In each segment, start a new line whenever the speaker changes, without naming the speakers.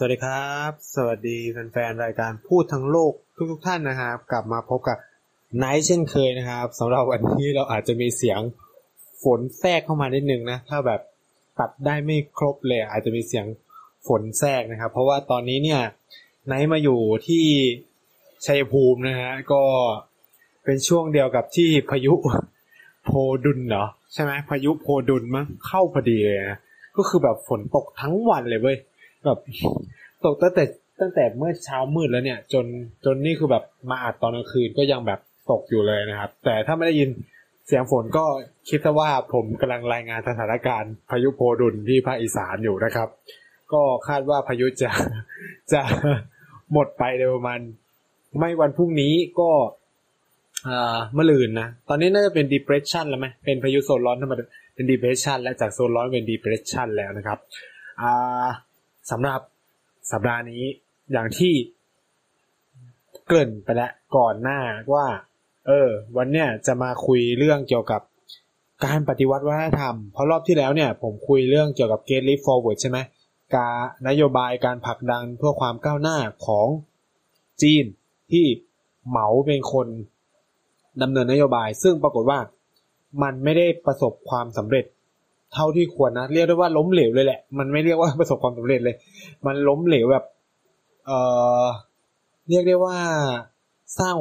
สวัสดีครับ สวัสดีแฟนๆรายการพูดทั้งโลกทุกๆท่านนะครับ กลับมาพบกับไนท์เช่นเคยนะครับสำหรับวันนี้เราอาจจะมีเสียงฝนแทรกเข้ามานิดนึงนะ ถ้าแบบตัดได้ไม่ครบเลย อาจจะมีเสียงฝนแทรกนะครับ เพราะว่าตอนนี้เนี่ยไนท์มาอยู่ที่ชัยภูมินะฮะก็เป็นช่วงเดียวกับที่พายุโพดุลเหรอใช่ไหมพายุโพดุลมั้งเข้าพอดีเลยนะก็คือแบบฝนตกทั้งวันเลยเว้ยแบบ ตกตั้งแต่ตั้งแต่เมื่อเช้ามืดแล้วเนี่ย จนจนนี่คือแบบมาอัดตอนกลางคืนก็ยังแบบตกอยู่เลยนะครับ แต่ถ้าไม่ได้ยินเสียงฝนก็คิดซะว่าผมกำลังรายงานสถานการณ์พายุโพดุลที่ภาคอีสานอยู่นะครับ ก็คาดว่าพายุจะจะหมดไปในประมาณไม่วันพรุ่งนี้ก็อ่าเมื่อลืนนะ ตอนนี้น่าจะเป็น depression แล้วไหมเป็นพายุโซนร้อนธรรมดาเป็น depression และจากโซนร้อนเป็น depression แล้วนะครับอ่าสำหรับ สัปดาห์นี้อย่างที่เกริ่นไปแล้วก่อนหน้าว่า เออ วันเนี้ยจะมาคุยเรื่องเกี่ยวกับการปฏิวัติวัฒนธรรม เพราะรอบที่แล้วเนี่ยผมคุยเรื่องเกี่ยวกับ Gate Leap Forward ใช่ไหมการนโยบายการผลักดันเพื่อความก้าวหน้าของจีนที่เหมาเป็นคนดำเนินนโยบาย ซึ่งปรากฏว่ามันไม่ได้ประสบความสำเร็จ เท่าที่ควรนะ เรียกได้ว่าล้มเหลวเลยแหละ มันไม่เรียกว่าประสบความสำเร็จเลย มันล้มเหลวแบบ เออเรียกได้ว่าสร้าง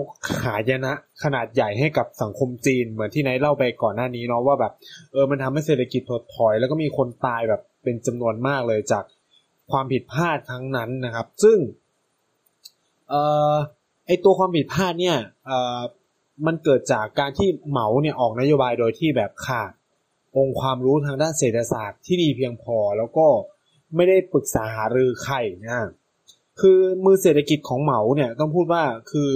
หายนะ ขนาดใหญ่ให้กับสังคมจีนเหมือนที่ไนท์เล่าไปก่อนหน้านี้เนาะว่าแบบ เออมันทำให้เศรษฐกิจถดถอย แล้วก็มีคนตายแบบเป็นจำนวนมากเลยจากความผิดพลาดทั้งนั้นนะครับ ซึ่งเออไอตัวความผิดพลาดเนี่ยเออมันเกิดจากการที่เหมาเนี่ยออกนโยบายโดยที่แบบขาด องค์ความรู้ทางด้านเศรษฐศาสตร์ที่ดีเพียงพอแล้วก็ไม่ได้ปรึกษาหารือใครนะคือมือเศรษฐกิจของเหมาเนี่ยต้องพูดว่าคือ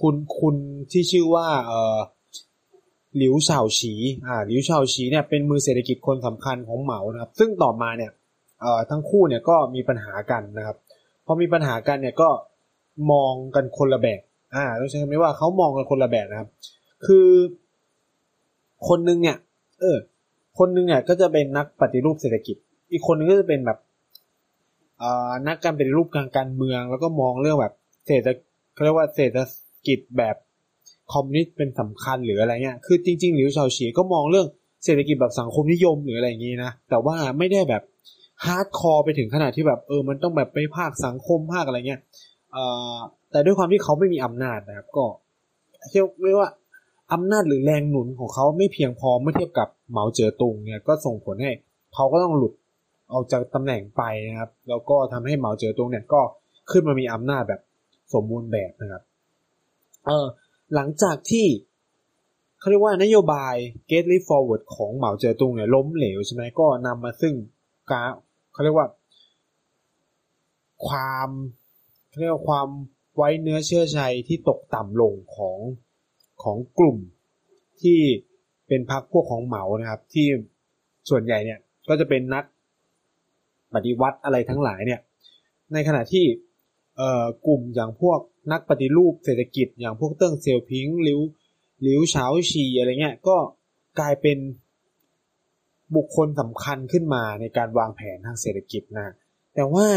คุณคุณที่ชื่อว่าเออหลิวเฉาฉีอ่าหลิวเฉาฉีเนี่ยเป็นมือเศรษฐกิจคนสำคัญของเหมานะครับ ซึ่งต่อมาเนี่ยเอ่อทั้งคู่เนี่ยก็มีปัญหากันนะครับพอมีปัญหากันเนี่ยก็มองกันคนละแบบอ่าต้องใช้คำนี้ว่าเขามองกันคนละแบบนะครับ คือ คนนึงเนี่ย เออ คนนึงเนี่ยก็จะเป็นนักปฏิรูปเศรษฐกิจ อีกคนนึงก็จะเป็นแบบอ่านักการปฏิรูปทางการเมือง แล้วก็มองเรื่องแบบเศรษฐเขาเรียกว่าเศรษฐกิจแบบคอมมิวนิสต์เป็นสำคัญหรืออะไรเงี้ย คือจริงๆหลิวเฉาฉีก็มองเรื่องเศรษฐกิจแบบสังคมนิยมหรืออะไรอย่างงี้นะ แต่ว่าไม่ได้แบบ hardcore ไปถึงขนาดที่แบบเออ มันต้องแบบไปภาคสังคมภาคอะไรเงี้ย เอ่อ แต่ด้วยความที่เขาไม่มีอำนาจนะครับ ก็เรียกว่า อำนาจหรือแรงหนุนของเขาไม่เพียงพอเมื่อเทียบกับเหมาเจ๋อตุงเนี่ยก็ส่งผลให้เขาก็ต้องหลุดออกจากตำแหน่งไปนะครับ แล้วก็ทำให้เหมาเจ๋อตุงเนี่ยก็ขึ้นมามีอำนาจแบบสมบูรณ์แบบนะครับเออหลังจากที่เขาเรียกว่านโยบาย Get Leap Forward ของเหมาเจ๋อตุงเนี่ยล้มเหลวใช่ไหมก็นำมาซึ่งการเขาเรียกว่า ความเขาเรียกว่าความไว้เนื้อเชื่อใจที่ตกต่ำลงของ ของกลุ่มที่เป็นพรรคพวกของเหมานะครับ ที่ส่วนใหญ่เนี่ยก็จะเป็นนักปฏิวัติอะไรทั้งหลายเนี่ย ในขณะที่กลุ่มอย่างพวกนักปฏิรูปเศรษฐกิจ อย่างพวกเติ้งเซียวพิงหลิวลิวเฉาชีอะไรเงี้ยก็กลายเป็นบุคคลสำคัญขึ้นมาในการวางแผนทางเศรษฐกิจนะแต่ว่า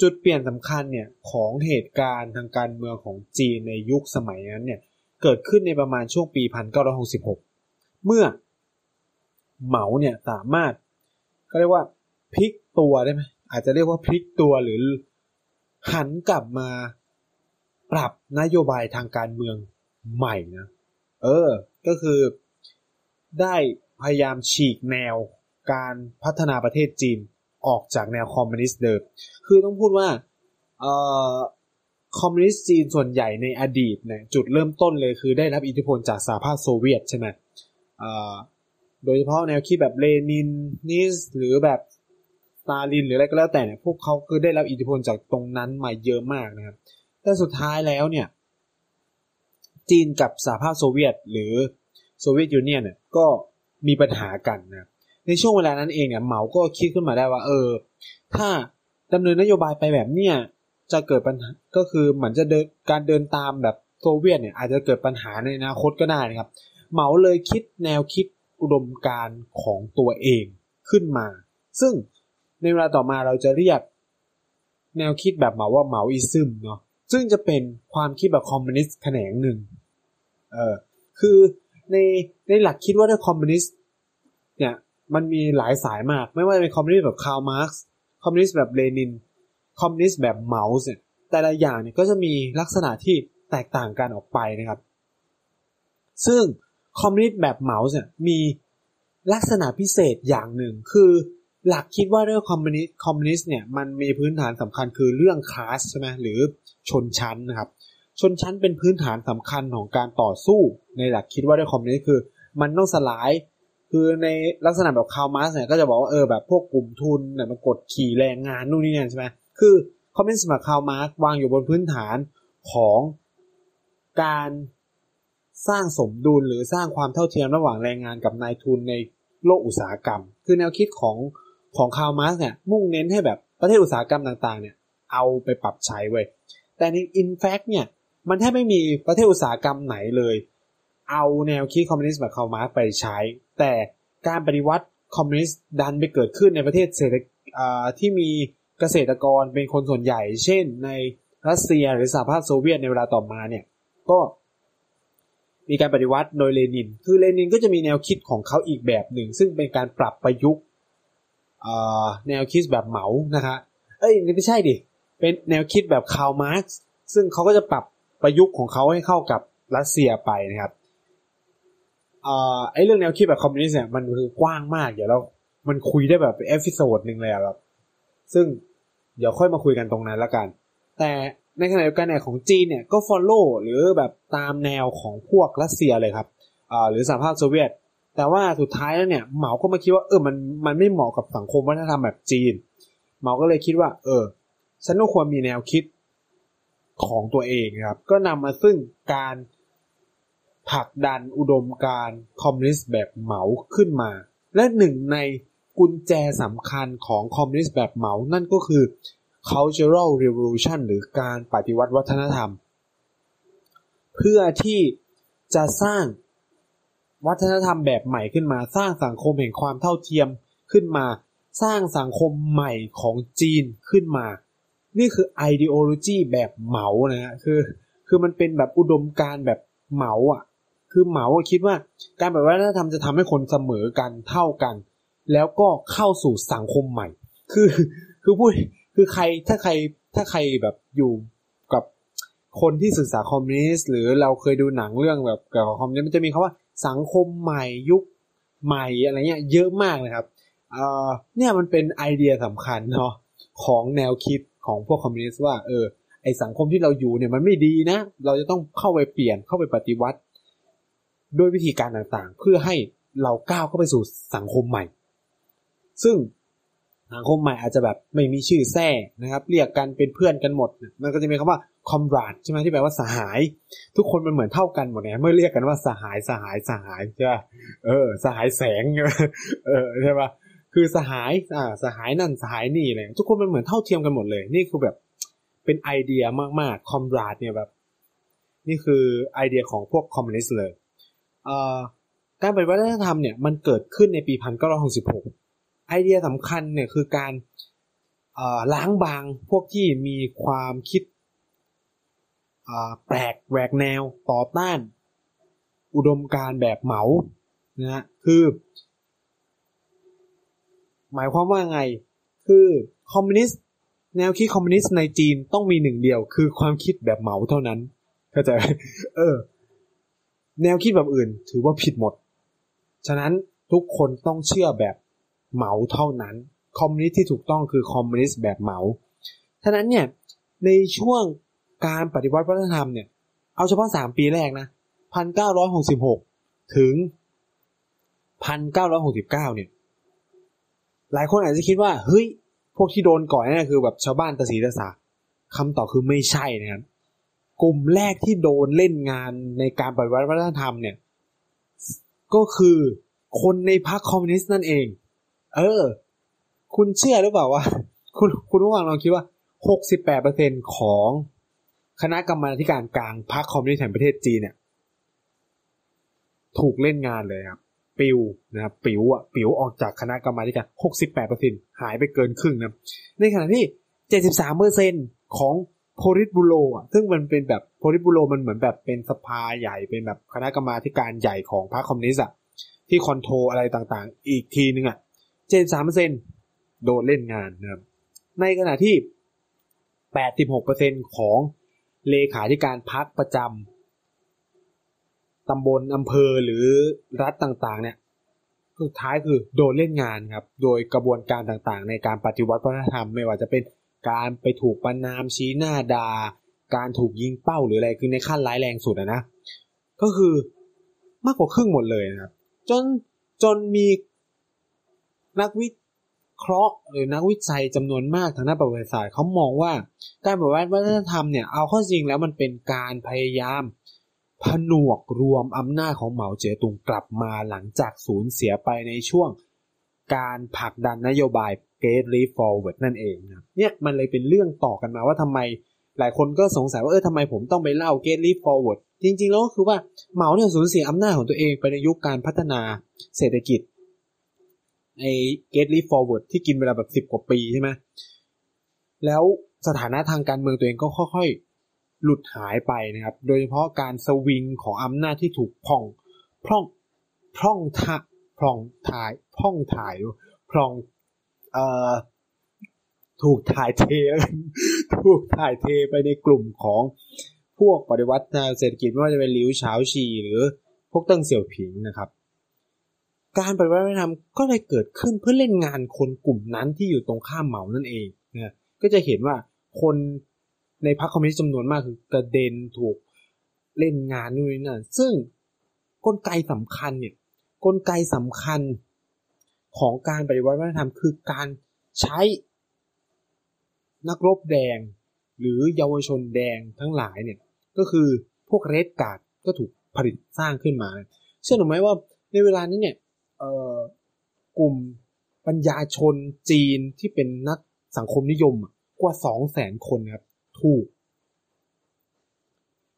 จุดเปลี่ยนสำคัญเนี่ยของเหตุการณ์ทางการเมืองของจีนในยุคสมัยนั้นเนี่ย เกิดขึ้นในประมาณช่วงปี 1966 เมื่อเหมาเนี่ยสามารถก็เรียกว่าพลิกตัวได้ไหมอาจจะเรียกว่าพลิกตัวหรือหันกลับมาปรับนโยบายทางการเมืองใหม่นะเออ ก็คือได้พยายามฉีกแนวการพัฒนาประเทศจีนออกจากแนวคอมมิวนิสต์เดิม คือต้องพูดว่าเออ คอมมิวนิสต์จีนส่วนใหญ่ในอดีตเนี่ยจุดเริ่มต้นเลยคือได้รับอิทธิพลจากสหภาพโซเวียตใช่ไหมโดยเฉพาะแนวคิดแบบ Leninist หรือแบบสตาลินหรืออะไรก็แล้วแต่เนี่ยพวกเขาคือได้รับอิทธิพลจากตรงนั้นมาเยอะมากนะครับ แต่สุดท้ายแล้วเนี่ย จีนกับสหภาพโซเวียต หรือ Soviet Union เนี่ยก็มีปัญหากันนะในช่วงเวลานั้นเองเนี่ยเหมาก็คิดขึ้นมาได้ว่า เออ ถ้าดำเนินนโยบายไปแบบเนี้ย จะเกิดปัญหาก็คือเหมือนจะเดินการเดินตามแบบโซเวียตเนี่ยอาจจะเกิดปัญหาในอนาคตก็ได้นะครับ เหมาเลยคิดแนวคิดอุดมการณ์ของตัวเองขึ้นมา ซึ่งในเวลาต่อมาเราจะเรียกแนวคิดแบบเหมาว่า Maoism เนาะซึ่งจะเป็นความคิดแบบคอมมิวนิสต์แขนงหนึ่งเออคือในในหลักคิดว่าถ้าคอมมิวนิสต์เนี่ยมันมีหลายสายมาก ไม่ว่าจะเป็นคอมมิวนิสต์แบบคาร์ลมาร์กซ์คอมมิวนิสต์แบบเลนิน คอมมิวนิสต์แบบเหมาส์เนี่ยแต่ละอย่างเนี่ยก็จะมีลักษณะที่แตกต่างกันออกไปนะครับ ซึ่งคอมมิวนิสต์แบบเหมาส์เนี่ยมีลักษณะพิเศษอย่างหนึ่ง คือหลักคิดว่าเรื่องคอมมิวนิสต์คอมมิวนิสต์เนี่ยมันมีพื้นฐานสำคัญคือเรื่องคลาสใช่ไหมหรือชนชั้นนะครับ ชนชั้นเป็นพื้นฐานสำคัญของการต่อสู้ ในหลักคิดว่าเรื่องคอมมิวนิสต์คือ มันต้องสลาย คือในลักษณะแบบคาร์ลมาร์กซ์เนี่ยก็จะบอกว่าเออแบบพวกกลุ่มทุนเนี่ยมันกดขี่แรงงานนู่นนี่นั่นใช่ไหม คือคอมมิวนิสต์แบบคาร์ลมาร์กซ์วางอยู่บนพื้นฐานของการสร้างสมดุลหรือสร้างความเท่าเทียมระหว่างแรงงานกับนายทุนในโลกอุตสาหกรรม คือแนวคิดของของคาร์ลมาร์กซ์เนี่ยมุ่งเน้นให้แบบประเทศอุตสาหกรรมต่างๆ เนี่ย เอาไปปรับใช้ไว้แต่ใน in fact เนี่ย มันแทบไม่มีประเทศอุตสาหกรรมไหนเลย เอาแนวคิดคอมมิวนิสต์แบบคาร์ลมาร์กซ์ไปใช้ แต่การปฏิวัติคอมมิวนิสต์ดันไปเกิดขึ้นในประเทศเกษตรที่มี เกษตรกรเป็นคนส่วนใหญ่ เช่น ในรัสเซียหรือสหภาพโซเวียตในเวลาต่อมาเนี่ยก็มีการปฏิวัติโดยเลนิน คือเลนินก็จะมีแนวคิดของเขาอีกแบบหนึ่ง ซึ่งเป็นการปรับประยุกต์แนวคิดแบบเหมานะคะเอ้ยไม่ใช่ดิ เป็นแนวคิดแบบคาร์ลมาร์กซ์ซึ่งเขาก็จะปรับประยุกต์ของเขาให้เข้ากับรัสเซียไปนะครับไอ้เรื่องแนวคิดแบบคอมมิวนิสต์เนี่ยมันคือกว้างมาก เดี๋ยวเรา มันคุยได้แบบ episode หนึ่งเลยอะแบบซึ่ง เดี๋ยวค่อยมาคุยกันตรงนั้นละกัน แต่ในขณะเดียวกันเนี่ยของจีนเนี่ยก็ follow หรือแบบตามแนวของพวกรัสเซียเลยครับอ่หรือสหภาพโซเวียต แต่ว่าสุดท้ายแล้วเนี่ยเหมาก็มาคิดว่าเออมันมันไม่เหมาะกับสังคมวัฒนธรรมแบบจีน เหมาก็เลยคิดว่า เออฉันก็ควรมีแนวคิดของตัวเองครับ ก็นำมาซึ่งการผลักดันอุดมการคอมมิวนิสต์แบบเหมาขึ้นมา และหนึ่งใน กุญแจสำคัญของคอมมิวนิสต์แบบเหมานั่นก็คือ cultural revolution หรือการปฏิวัติวัฒนธรรม เพื่อที่จะสร้างวัฒนธรรมแบบใหม่ขึ้นมา สร้างสังคมแห่งความเท่าเทียมขึ้นมา สร้างสังคมใหม่ของจีนขึ้นมา นี่คือ ideology แบบเหมานะฮะคือคือมันเป็นแบบอุดมการแบบเหมาอะ คือเหมาคิดว่าการปฏิวัติวัฒนธรรมจะทำให้คนเสมอกันเท่ากัน แล้วก็เข้าสู่สังคมใหม่ คือ คือพูดคือใครถ้าใครถ้าใครแบบอยู่กับคนที่ศึกษาคอมมิวนิสต์หรือเราเคยดูหนังเรื่องแบบเกี่ยวกับคอมมิวนิสต์มันจะมีคาว่าสังคมใหม่ยุคใหม่อะไรเงี้ยเยอะมากนะครับเอ่อเนี่ยมันเป็นไอเดียสำคัญเนาะของแนวคิดของพวกคอมมิวนิสต์ว่าเออไอสังคมที่เราอยู่เนี่ยมันไม่ดีนะ เราจะต้องเข้าไปเปลี่ยนเข้าไปปฏิวัติ ด้วยวิธีการต่างๆ เพื่อให้เราก้าวเข้าไปสู่สังคมใหม่ ซึ่งสังคมใหม่อาจจะแบบไม่มีชื่อแท้นะครับ เรียกกันเป็นเพื่อนกันหมด มันก็จะมีคำว่าคอมราดใช่ไหมที่แปลว่าสหาย ทุกคนมันเหมือนเท่ากันหมดเนี่ยเมื่อเรียกกันว่าสหายสหายสหายใช่ป่ะเออ สหายแสงใช่ป่ะเออใช่ป่ะคือสหายอ่าสหายนั่นสหายนี่เลยทุกคนมันเหมือนเท่าเทียมกันหมดเลย นี่คือแบบเป็นไอเดียมากๆคอมราดเนี่ยแบบ นี่คือไอเดียของพวกคอมมิวนิสต์เลยเอ่อการปฏิวัติวัฒนธรรมเนี่ยมันเกิดขึ้นในปีพันเก้าร้อยหกสิบหก ไอเดียสำคัญเนี่ยคือการล้างบางพวกที่มีความคิดแปลกแหวกแนวต่อต้าน อุดมการณ์แบบเหมานะฮะคือ หมายความว่าไงคือคอมมิวนิสต์แนวคิดคอมมิวนิสต์ในจีนต้องมีหนึ่งเดียว คือความคิดแบบเหมาเท่านั้นเข้าใจเออ แนวคิดแบบอื่น ถือว่าผิดหมด ฉะนั้นทุกคนต้องเชื่อแบบ เหมาเท่านั้น คอมมิวนิสต์ที่ถูกต้องคือคอมมิวนิสต์แบบเหมาฉะนั้นเนี่ยในช่วงการปฏิวัติวัฒนธรรมเนี่ย เอาเฉพาะสามปีแรกนะพันเก้าร้อยหกสิบหกถึงพันเก้าร้อยหกสิบเก้าเนี่ย หลายคนอาจจะคิดว่า เฮ้ย พวกที่โดนก่อนนี่คือแบบชาวบ้านตะสีตะสาคำตอบคือไม่ใช่นะครับ กลุ่มแรกที่โดนเล่นงานในการปฏิวัติวัฒนธรรมเนี่ย ก็คือคนในพรรคคอมมิวนิสต์นั่นเอง เออ คุณเชื่อหรือเปล่าว่า คุณคุณผู้ฟังลองคิดว่า68%ของคณะกรรมาธิการกลางพรรคคอมมิวนิสต์แห่งประเทศจีนเนี่ย ถูกเล่นงานเลยครับ ปลิวนะครับปลิวอะปลิวออกจากคณะกรรมาธิการ68%หายไปเกินครึ่งนะในขณะที่73%ของโพลิตบูโรอะซึ่งมันเป็นแบบโพลิตบูโรมันเหมือนแบบเป็นสภาใหญ่เป็นแบบคณะกรรมาธิการใหญ่ของพรรคคอมมิวนิสต์อะที่คอนโทรลอะไรต่างๆ อีกทีนึงอะ 73%โดนเล่นงานนะครับ ในขณะที่86%ของเลขาธิการพรรคประจำตำบลอำเภอหรือรัฐต่างๆ เนี่ยสุดท้ายคือโดนเล่นงานครับ โดยกระบวนการต่างๆ ในการปฏิวัติวัฒนธรรมไม่ว่าจะเป็นการไปถูกประนามชี้หน้าดาการถูกยิงเป้าหรืออะไรคือในขั้นร้ายแรงสุดอะนะ ก็คือมากกว่าครึ่งหมดเลยนะครับ จนจนมี นักวิเคราะห์หรือนักวิจัยจำนวนมากทางด้านประวัติศาสตร์เขามองว่าการปฏิวัติวัฒนธรรมเนี่ยเอาข้าจริงแล้วมันเป็นการพยายามผนวกรวมอำนาจของเหมาเจ๋อตุงกลับมาหลังจากสูญเสียไปในช่วงการผลักดันนโยบาย Great Leap Forward นั่นเองนะเนี่ยมันเลยเป็นเรื่องต่อกันมาว่าทำไมหลายคนก็สงสัยว่าเออทำไมผมต้องไปเล่า Great Leap Forward จริงๆ แล้วก็คือว่าเหมาเนี่ยสูญเสียอำนาจของตัวเองไปในยุคการพัฒนาเศรษฐกิจ ไอ้ Get Leap Forward ที่กินเวลาแบบสิบกว่าปีใช่ไหมแล้วสถานะทางการเมืองตัวเองก็ค่อยๆ หลุดหายไปนะครับ โดยเฉพาะการสวิงของอำนาจที่ถูกพ่องพร่องพร่องทะพร่องถ่ายพร่องถ่ายพร่องเอ่อถูกถ่ายเท ถูกถ่ายเทไปในกลุ่มของพวกปฏิวัติทางเศรษฐกิจไม่ว่าจะเป็นหลิวเฉาชีหรือพวกเติ้งเสี่ยวผิงนะครับ การปฏิวัติวัฒนธรรมก็เลยเกิดขึ้นเพื่อเล่นงานคนกลุ่มนั้นที่อยู่ตรงข้ามเหมานั่นเองนะก็จะเห็นว่าคนในพรรคคอมมิวนิสต์จำนวนมากคือกระเด็นถูกเล่นงานนู่นนี่นั่นซึ่งกลไกสำคัญเนี่ยกลไกสำคัญของการปฏิวัติวัฒนธรรมคือการใช้นักรบแดง หรือเยาวชนแดงทั้งหลายเนี่ยก็คือพวกเรดการ์ดก็ถูกผลิตสร้างขึ้นมา เชื่อหรือไม่ว่าในเวลานี้เนี่ย กลุ่มปัญญาชนจีนที่เป็นนักสังคมนิยมกว่าสองแสนคนครับ ถูก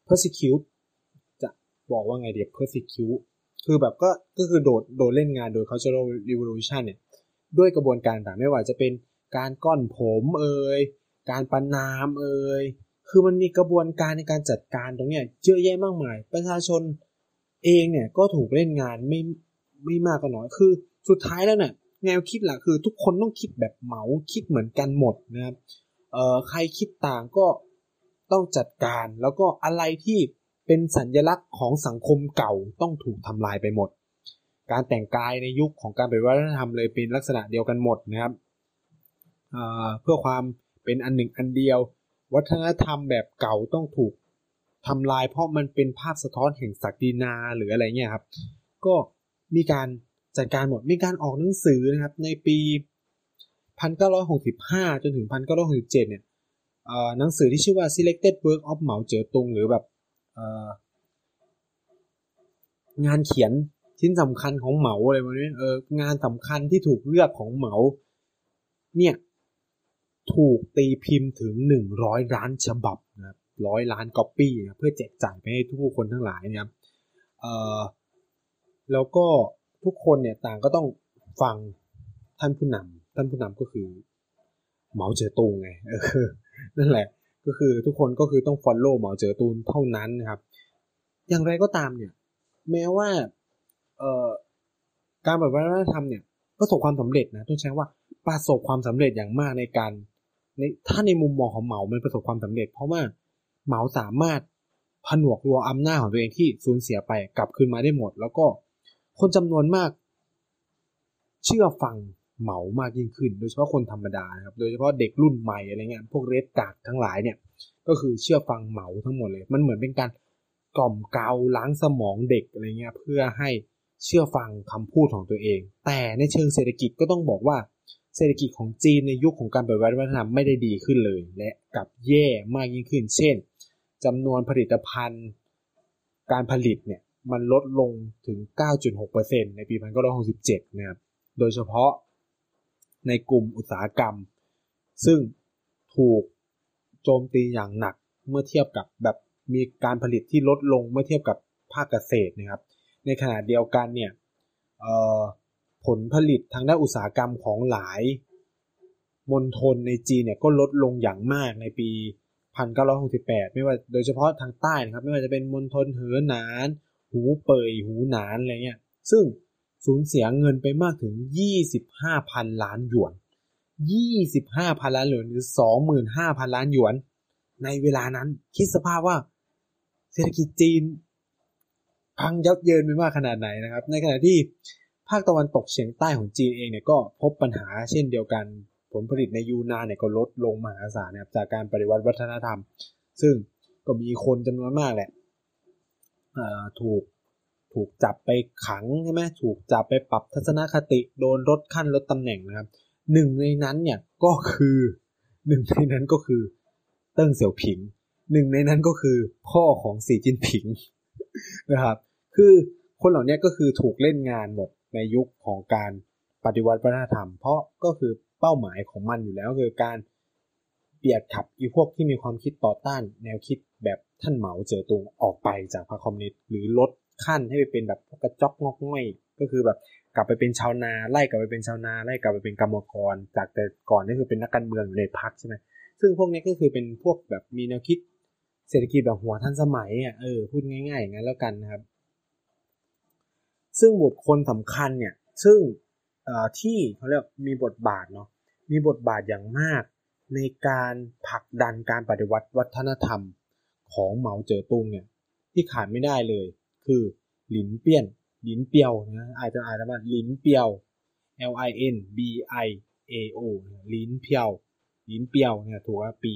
persecute จะบอกว่าไงเดีย persecute คือแบบก็ก็คือโดดโดดเล่นงานโดย cultural revolution เนี่ย ด้วยกระบวนการต่างไม่ว่าจะเป็นการก้อนผมเอ่ยการประนามเอ่ยคือมันมีกระบวนการในการจัดการตรงเนี้ยเยอะแยะมากมาย ประชาชนเองเนี่ยก็ถูกเล่นงานไม่ ไม่มากก็น้อยคือ สุดท้ายแล้วเนี่ยแนวคิดหลักคือทุกคนต้องคิดแบบเหมาคิดเหมือนกันหมดนะครับเอ่อใครคิดต่างก็ต้องจัดการแล้วก็อะไรที่เป็นสัญลักษณ์ของสังคมเก่าต้องถูกทำลายไปหมด การแต่งกายในยุคของการปฏิวัติวัฒนธรรมเลยเป็นลักษณะเดียวกันหมดนะครับเพื่อความเป็นอันหนึ่งอันเดียว วัฒนธรรมแบบเก่าต้องถูกทำลาย เพราะมันเป็นภาพสะท้อนแห่งศักดินาหรืออะไรเงี้ยครับ ก็ มีการจัดการหมด มีการออกหนังสือนะครับ ในปี 1965 จนถึง 1967 เนี่ยหนังสือที่ชื่อว่า selected work of เหมาเจ๋อตุง หรือแบบงานเขียนชิ้นสำคัญของเหมาอะไรแบบนี้เอองานสำคัญที่ถูกเลือกของเหมา เนี่ยถูกตีพิมพ์ถึง 100 ล้านฉบับนะครับร้อยล้านก๊อปปี้นะเพื่อแจกจ่ายไปให้ทุกคนทั้งหลายนะครับเอ่อ แล้วก็ทุกคนเนี่ยต่างก็ต้องฟังท่านผู้นำท่านผู้นำก็คือเหมาเจ๋อตุงไงเออนั่นแหละ ก็คือทุกคนก็คือต้องฟอลโล่เหมาเจ๋อตุงเท่านั้นนะครับ อย่างไรก็ตามเนี่ย แม้ว่าเอ่อการแบบวัฒนธรรมเนี่ยประสบความสำเร็จนะต้องใช้ว่าประสบความสำเร็จอย่างมากในการในถ้าในมุมมองของเหมามันประสบความสำเร็จ เพราะว่าเหมาสามารถผนวกรัวอำนาจของตัวเองที่สูญเสียไปกลับคืนมาได้หมด แล้วก็ คนจำนวนมาก เชื่อฟังเหมามากยิ่งขึ้น โดยเฉพาะคนธรรมดาครับ โดยเฉพาะเด็กรุ่นใหม่อะไรเงี้ย พวกเรดการ์ดทั้งหลายเนี่ย ก็คือเชื่อฟังเหมาทั้งหมดเลย มันเหมือนเป็นการกล่อมเกาล้างสมองเด็กอะไรเงี้ย เพื่อให้เชื่อฟังคำพูดของตัวเอง แต่ในเชิงเศรษฐกิจก็ต้องบอกว่าเศรษฐกิจของจีนในยุคของการปฏิวัติวัฒนธรรมไม่ได้ดีขึ้นเลย และกลับแย่มากยิ่งขึ้น เช่นจำนวนผลิตภัณฑ์ การผลิตเนี่ย มันลดลงถึง 9.6%ในปี 1967 นะครับ โดยเฉพาะในกลุ่มอุตสาหกรรม ซึ่งถูกโจมตีอย่างหนักเมื่อเทียบกับแบบมีการผลิตที่ลดลงเมื่อเทียบกับภาคเกษตรนะครับ ในขณะเดียวกันเนี่ยผลผลิตทางด้านอุตสาหกรรมของหลายมณฑลในจีนเนี่ยก็ลดลงอย่างมากในปี 1968 ไม่ว่าโดยเฉพาะทางใต้นะครับ ไม่ว่าจะเป็นมณฑลเหอหนาน หูเป่ยหูหนานอะไรเงี้ย ซึ่งสูญเสียเงินไปมากถึง 25,000 ล้านหยวน 25,000 ล้านหยวนหรือ 25,000 ล้านหยวน ในเวลานั้นคิดสภาพว่า เศรษฐกิจจีน พังยับเยินไปมากขนาดไหนนะครับ ในขณะที่ภาคตะวันตกเฉียงใต้ของจีนเองเนี่ยก็พบปัญหาเช่นเดียวกัน ผลผลิตในยูนานเนี่ยก็ลดลงมหาศาลนะครับจากการปฏิวัติวัฒนธรรม ซึ่งก็มีคนจำนวนมากแหละ ถูกถูกจับไปขังใช่ไหมถูกจับไปปรับทัศนคติโดนลดขั้นลดตำแหน่งนะครับหนึ่งในนั้นเนี่ยก็คือหนึ่งในนั้นก็คือเติ้งเสี่ยวผิงหนึ่งในนั้นก็คือพ่อของสีจิ้นผิงนะครับคือคนเหล่านี้ก็คือถูกเล่นงานหมดในยุคของการปฏิวัติวัฒนธรรม เพราะก็คือเป้าหมายของมันอยู่แล้วคือการ เปียดขับอีพวกที่มีความคิดต่อต้านแนวคิดแบบท่านเหมาเจ๋อตุงออกไปจากพรรคคอมมิวนิสต์หรือลดขั้นให้ไปเป็นแบบพวกกระจอกงอกง่อยก็คือแบบกลับไปเป็นชาวนาไล่กลับไปเป็นชาวนาไล่กลับไปเป็นกรรมกร จากแต่ก่อนนี่คือเป็นนักการเมืองในพรรคใช่ไหมซึ่งพวกนี้ก็คือเป็นพวกแบบมีแนวคิดเศรษฐกิจแบบหัวทันสมัยอะเออพูดง่ายๆอย่างนั้นแล้วกันนะครับ ซึ่งบุคคลสำคัญเนี่ยซึ่งที่เขาเรียกมีบทบาทเนาะมีบทบาทอย่างมาก ในการผลักดันการปฏิวัติวัฒนธรรมของเหมาเจ๋อตุงเนี่ยที่ขาดไม่ได้เลย คือหลินเปี้ยนหลินเปียวนะอาจจะอ่านว่าหลินเปียว L I N B I A O หลินเปียวหลินเปียวเนี่ยถูกว่าปี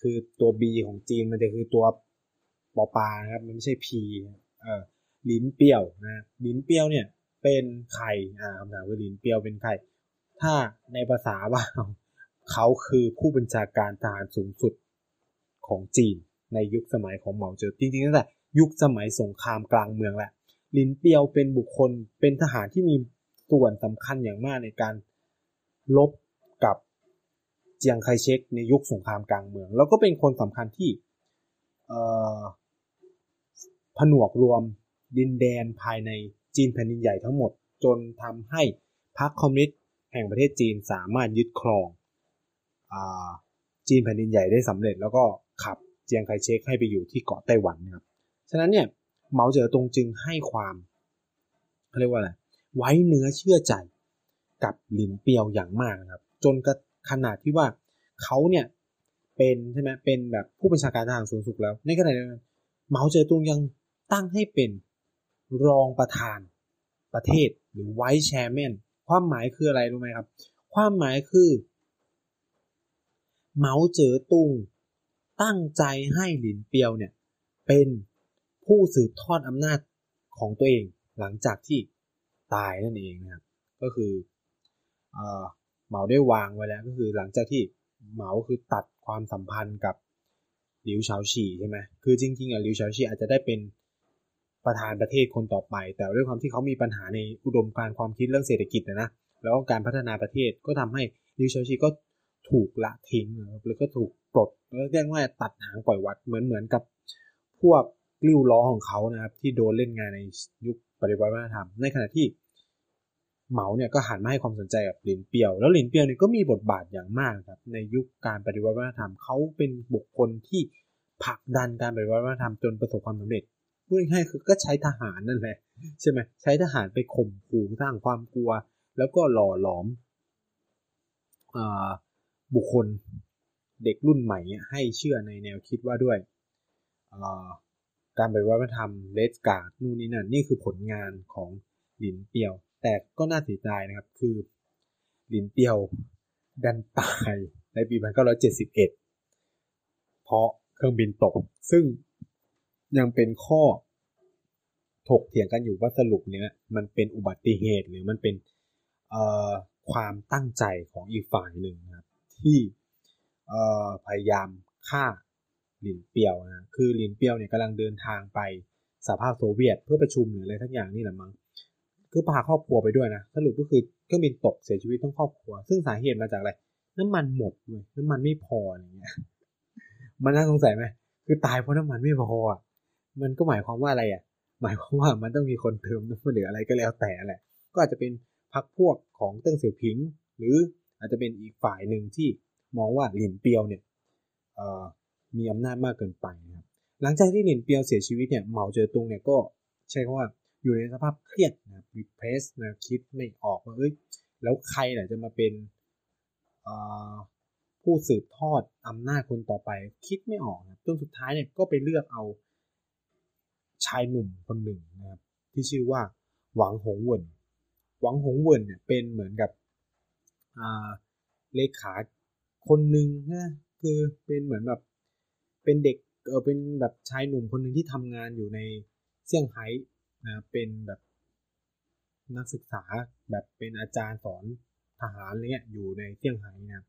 คือตัว B ของจีนมันจะคือตัวปอปานะครับ มันไม่ใช่ P เออลิ้นเปียวนะลิ้นเปียวเนี่ยเป็นใครอ่าคำถามว่าลิ้นเปียวเป็นใครถ้าในภาษาว่า เขาคือผู้บัญชาการทหารสูงสุดของจีนในยุคสมัยของเหมาเจ๋อจริงๆตั้งแต่ยุคสมัยสงครามกลางเมืองแหละลินเปียวเป็นบุคคลเป็นทหารที่มีส่วนสำคัญอย่างมากในการลบกับเจียงไคเชกในยุคสงครามกลางเมือง แล้วก็เป็นคนสำคัญที่ผนวกรวมดินแดนภายในจีนแผ่นดินใหญ่ทั้งหมด จนทำให้พรรคคอมมิวนิสต์แห่งประเทศจีนสามารถยึดครอง จีนแผ่นดินใหญ่ได้สำเร็จ แล้วก็ขับเจียงไคเชกให้ไปอยู่ที่เกาะไต้หวันนะครับฉะนั้นเนี่ยเหมาเจ๋อตงจึงให้ความเขาเรียกว่าอะไรไว้เนื้อเชื่อใจกับหลินเปียวอย่างมากนะครับ จนกระขนาดที่ว่าเขาเนี่ยเป็นใช่ไหมเป็นแบบผู้บัญชาการทหารสูงสุดแล้ว ในขณะเดียวกันเหมาเจ๋อตงยังตั้งให้เป็นรองประธานประเทศหรือไวท์แชร์แมนความหมายคืออะไรรู้ไหมครับ ความหมายคือ เหมาเจ๋อตุง ตั้งใจให้หลินเปียวเนี่ย เป็นผู้สืบทอดอำนาจของตัวเองหลังจากที่ตายนั่นเองนะครับก็คือเหมาได้วางไว้แล้วก็คือหลังจากที่เหมาคือตัดความสัมพันธ์กับหลิวเฉาฉีใช่ไหมคือจริงๆอะหลิวเฉาฉีอาจจะได้เป็นประธานประเทศคนต่อไป แต่ด้วยความที่เขามีปัญหาในอุดมการความคิดเรื่องเศรษฐกิจนะนะแล้วก็การพัฒนาประเทศก็ทำให้ลิวเชอชีก็ ถูกละทิ้งแล้วก็ถูกปลดเรียกว่าตัดหางปล่อยวัดเหมือนเหมือนกับพวกกลิ้วล้อของเขานะครับ ที่โดนเล่นงานในยุคปฏิวัติวัฒนธรรมในขณะที่เหมาเนี่ยก็หันมาให้ความสนใจกับหลินเปียว แล้วหลินเปียวเนี่ยก็มีบทบาทอย่างมากครับในยุคการปฏิวัติวัฒนธรรมเขาเป็นบุคคลที่ผลักดันการปฏิวัติวัฒนธรรมจนประสบความสำเร็จพูดง่ายๆคือก็ใช้ทหารนั่นแหละใช่ไหมใช้ทหารไปข่มขู่สร้างความกลัว แล้วก็หล่อหลอม บุคคลเด็กรุ่นใหม่ให้เชื่อในแนวคิดว่าด้วยการปฏิวัติธรรมเลสกาดนู่นนี่นั่นนี่คือผลงานของหลินเปียว แต่ก็น่าเสียดายนะครับ คือหลินเปียวดันตายในปี 1971 เพราะเครื่องบินตก ซึ่งยังเป็นข้อถกเถียงกันอยู่ว่าสรุปเนี้ยมันเป็นอุบัติเหตุหรือมันเป็นความตั้งใจของอีกฝ่ายหนึ่งนะ ที่พยายามฆ่าหลินเปียวนะคือหลินเปียวเนี่ยกำลังเดินทางไปสหภาพโซเวียตเพื่อประชุมหรืออะไรทั้งอย่างนี่แหละมั้งคือพาครอบครัวไปด้วยนะสรุปก็คือเครื่องบินตกเสียชีวิตทั้งครอบครัว ซึ่งสาเหตุมาจากอะไรน้ำมันหมดเลยน้ำมันไม่พออะไรเงี้ยมันน่าสงสัยไหมคือตายเพราะน้ำมันไม่พออะมันก็หมายความว่าอะไรอะ หมายความว่ามันต้องมีคนเติมน้ำมันหรืออะไรก็แล้วแต่แหละ ก็อาจจะเป็นพักพวกของเติ้งเสี่ยวผิง หรือ อาจจะเป็นอีกฝ่ายหนึ่งที่มองว่าหลินเปียวเนี่ยมีอำนาจมากเกินไปนะครับหลังจากที่หลินเปียวเสียชีวิตเนี่ยเหมาเจ๋อตรงเนี่ยก็ใช้คำว่าอยู่ในสภาพเครียดนะรีเพรสนะคิดไม่ออกว่าเอ้ยแล้วใครล่ะจะมาเป็นผู้สืบทอดอำนาจคนต่อไปคิดไม่ออกนะจนสุดท้ายเนี่ยก็ไปเลือกเอาชายหนุ่มคนหนึ่งนะครับที่ชื่อว่าหวังหงเวินหวังหงเวินเนี่ยเป็นเหมือนกับ เลขาคนหนึ่งนะคือเป็นเหมือนแบบเป็นเด็กเออเป็นแบบชายหนุ่มคนหนึ่งที่ทำงานอยู่ในเซี่ยงไฮ้นะเป็นแบบนักศึกษาแบบเป็นอาจารย์สอนทหารอะไรเงี้ยอยู่ในเซี่ยงไฮ้นะ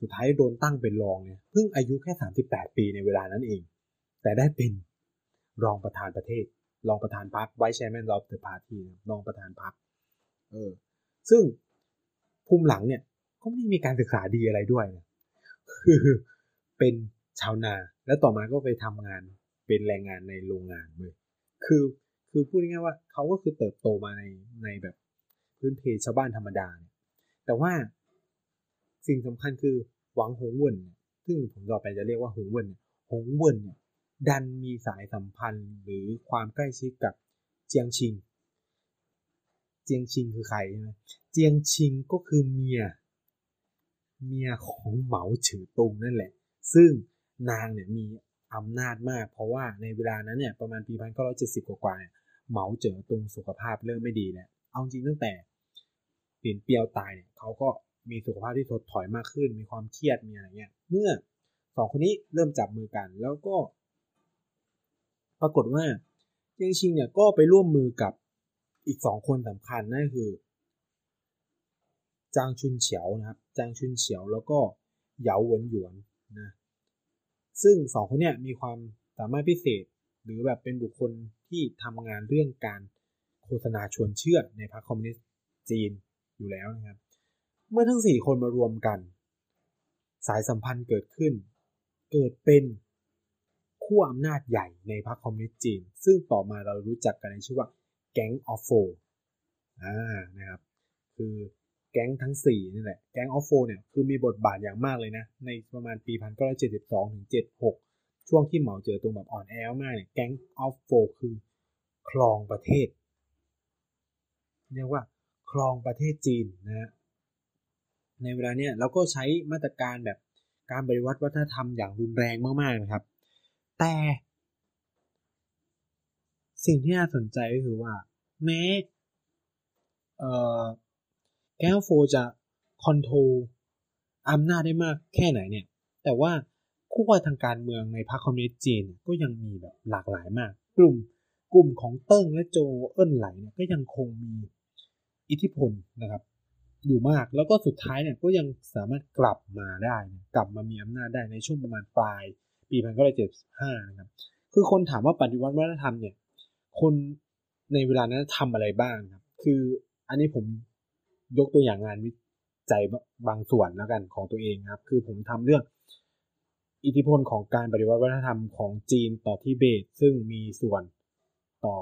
สุดท้ายโดนตั้งเป็นรองเนี่ยเพิ่งอายุแค่38ปีในเวลานั้นเอง แต่ได้เป็นรองประธานประเทศ รองประธานพรรคไวท์แชร์แมนรอบเดอะพาร์ตี้รองประธานพรรคเออซึ่ง ภูมิหลังเนี่ยก็ไม่ได้มีการศึกษาดีอะไรด้วยนะคือเป็นชาวนาแล้วต่อมาก็ไปทำงานเป็นแรงงานในโรงงานเลยคือคือพูดง่ายๆว่าเขาก็คือเติบโตมาในในแบบพื้นเพชาวบ้านธรรมดาเนี่ยแต่ว่าสิ่งสำคัญคือหวังหงเวินซึ่งผมต่อไปจะเรียกว่าหงเวินหงเวินเนี่ยดันมีสายสัมพันธ์หรือความใกล้ชิดกับเจียงชิง เจียงชิงคือใครใช่ไหมเจียงชิงก็คือเมีย เมียของเหมาฉือตุงนั่นแหละ ซึ่งนางเนี่ยมีอำนาจมาก เพราะว่าในเวลานั้นเนี่ยประมาณปีพันเก้าร้อยเจ็ดสิบกว่าเนี่ยเหมาเจ๋อตุงสุขภาพเริ่มไม่ดีแล้วเอาจริงตั้งแต่เปลี่ยนเปียวตายเนี่ยเขาก็มีสุขภาพที่ถดถอยมากขึ้น มีความเครียดมีอะไรเงี้ย เมื่อสองคนนี้เริ่มจับมือกัน แล้วก็ ปรากฏว่าเจียงชิงเนี่ยก็ไปร่วมมือกับ อีกสองคนสำคัญนั่นคือจางชุนเฉียวนะครับจางชุนเฉียวแล้วก็เหยาหวนหยวนนะซึ่งสองคนเนี่ยมีความสามารถพิเศษ หรือแบบเป็นบุคคลที่ทำงานเรื่องการโฆษณาชวนเชื่อในพรรคคอมมิวนิสต์จีนอยู่แล้วนะครับ เมื่อทั้งสี่คนมารวมกัน สายสัมพันธ์เกิดขึ้น เกิดเป็นขั้วอำนาจใหญ่ในพรรคคอมมิวนิสต์จีน ซึ่งต่อมาเรารู้จักกันในชื่อว่า แก๊งออฟโฟอ่านะครับคือแก๊งทั้ง4นี่แหละแก๊งออฟโฟเนี่ยคือมีบทบาทอย่างมากเลยนะ ในประมาณปี 1972 ถึง 76 ช่วงที่เหมาเจอตรงแบบอ่อนแอมากเนี่ยแก๊งออฟโฟคือคลองประเทศ เรียกว่าคลองประเทศจีนนะฮะในเวลาเนี้ยเราก็ใช้มาตรการแบบการบริวัติวัฒนธรรมอย่างรุนแรงมากๆนะครับ แต่ สิ่งที่น่าสนใจก็คือว่า แม้เอ่อ Gang of Four จะ control อำนาจได้มากแค่ไหนเนี่ย แต่ว่าขั้วทางการเมืองในพรรคคอมมิวนิสต์จีนก็ยังมีแบบหลากหลายมาก กลุ่มกลุ่มของเติ้งและโจวเอินไหลเนี่ยก็ยังคงมีอิทธิพลนะครับ อยู่มากแล้วก็สุดท้ายเนี่ยก็ยังสามารถกลับมาได้ กลับมามีอำนาจได้ในช่วงประมาณปลาย ปีพันเก้าร้อยเจ็ดห้านะครับ คือคนถามว่าปฏิวัติวัฒนธรรมเนี่ย คนในเวลานั้นทำอะไรบ้างครับ คืออันนี้ผมยกตัวอย่างงานวิจัยบางส่วนแล้วกันของตัวเองครับ คือผมทำเรื่องอิทธิพลของการปฏิวัติวัฒนธรรมของจีนต่อทิเบต ซึ่งมีส่วนต่อ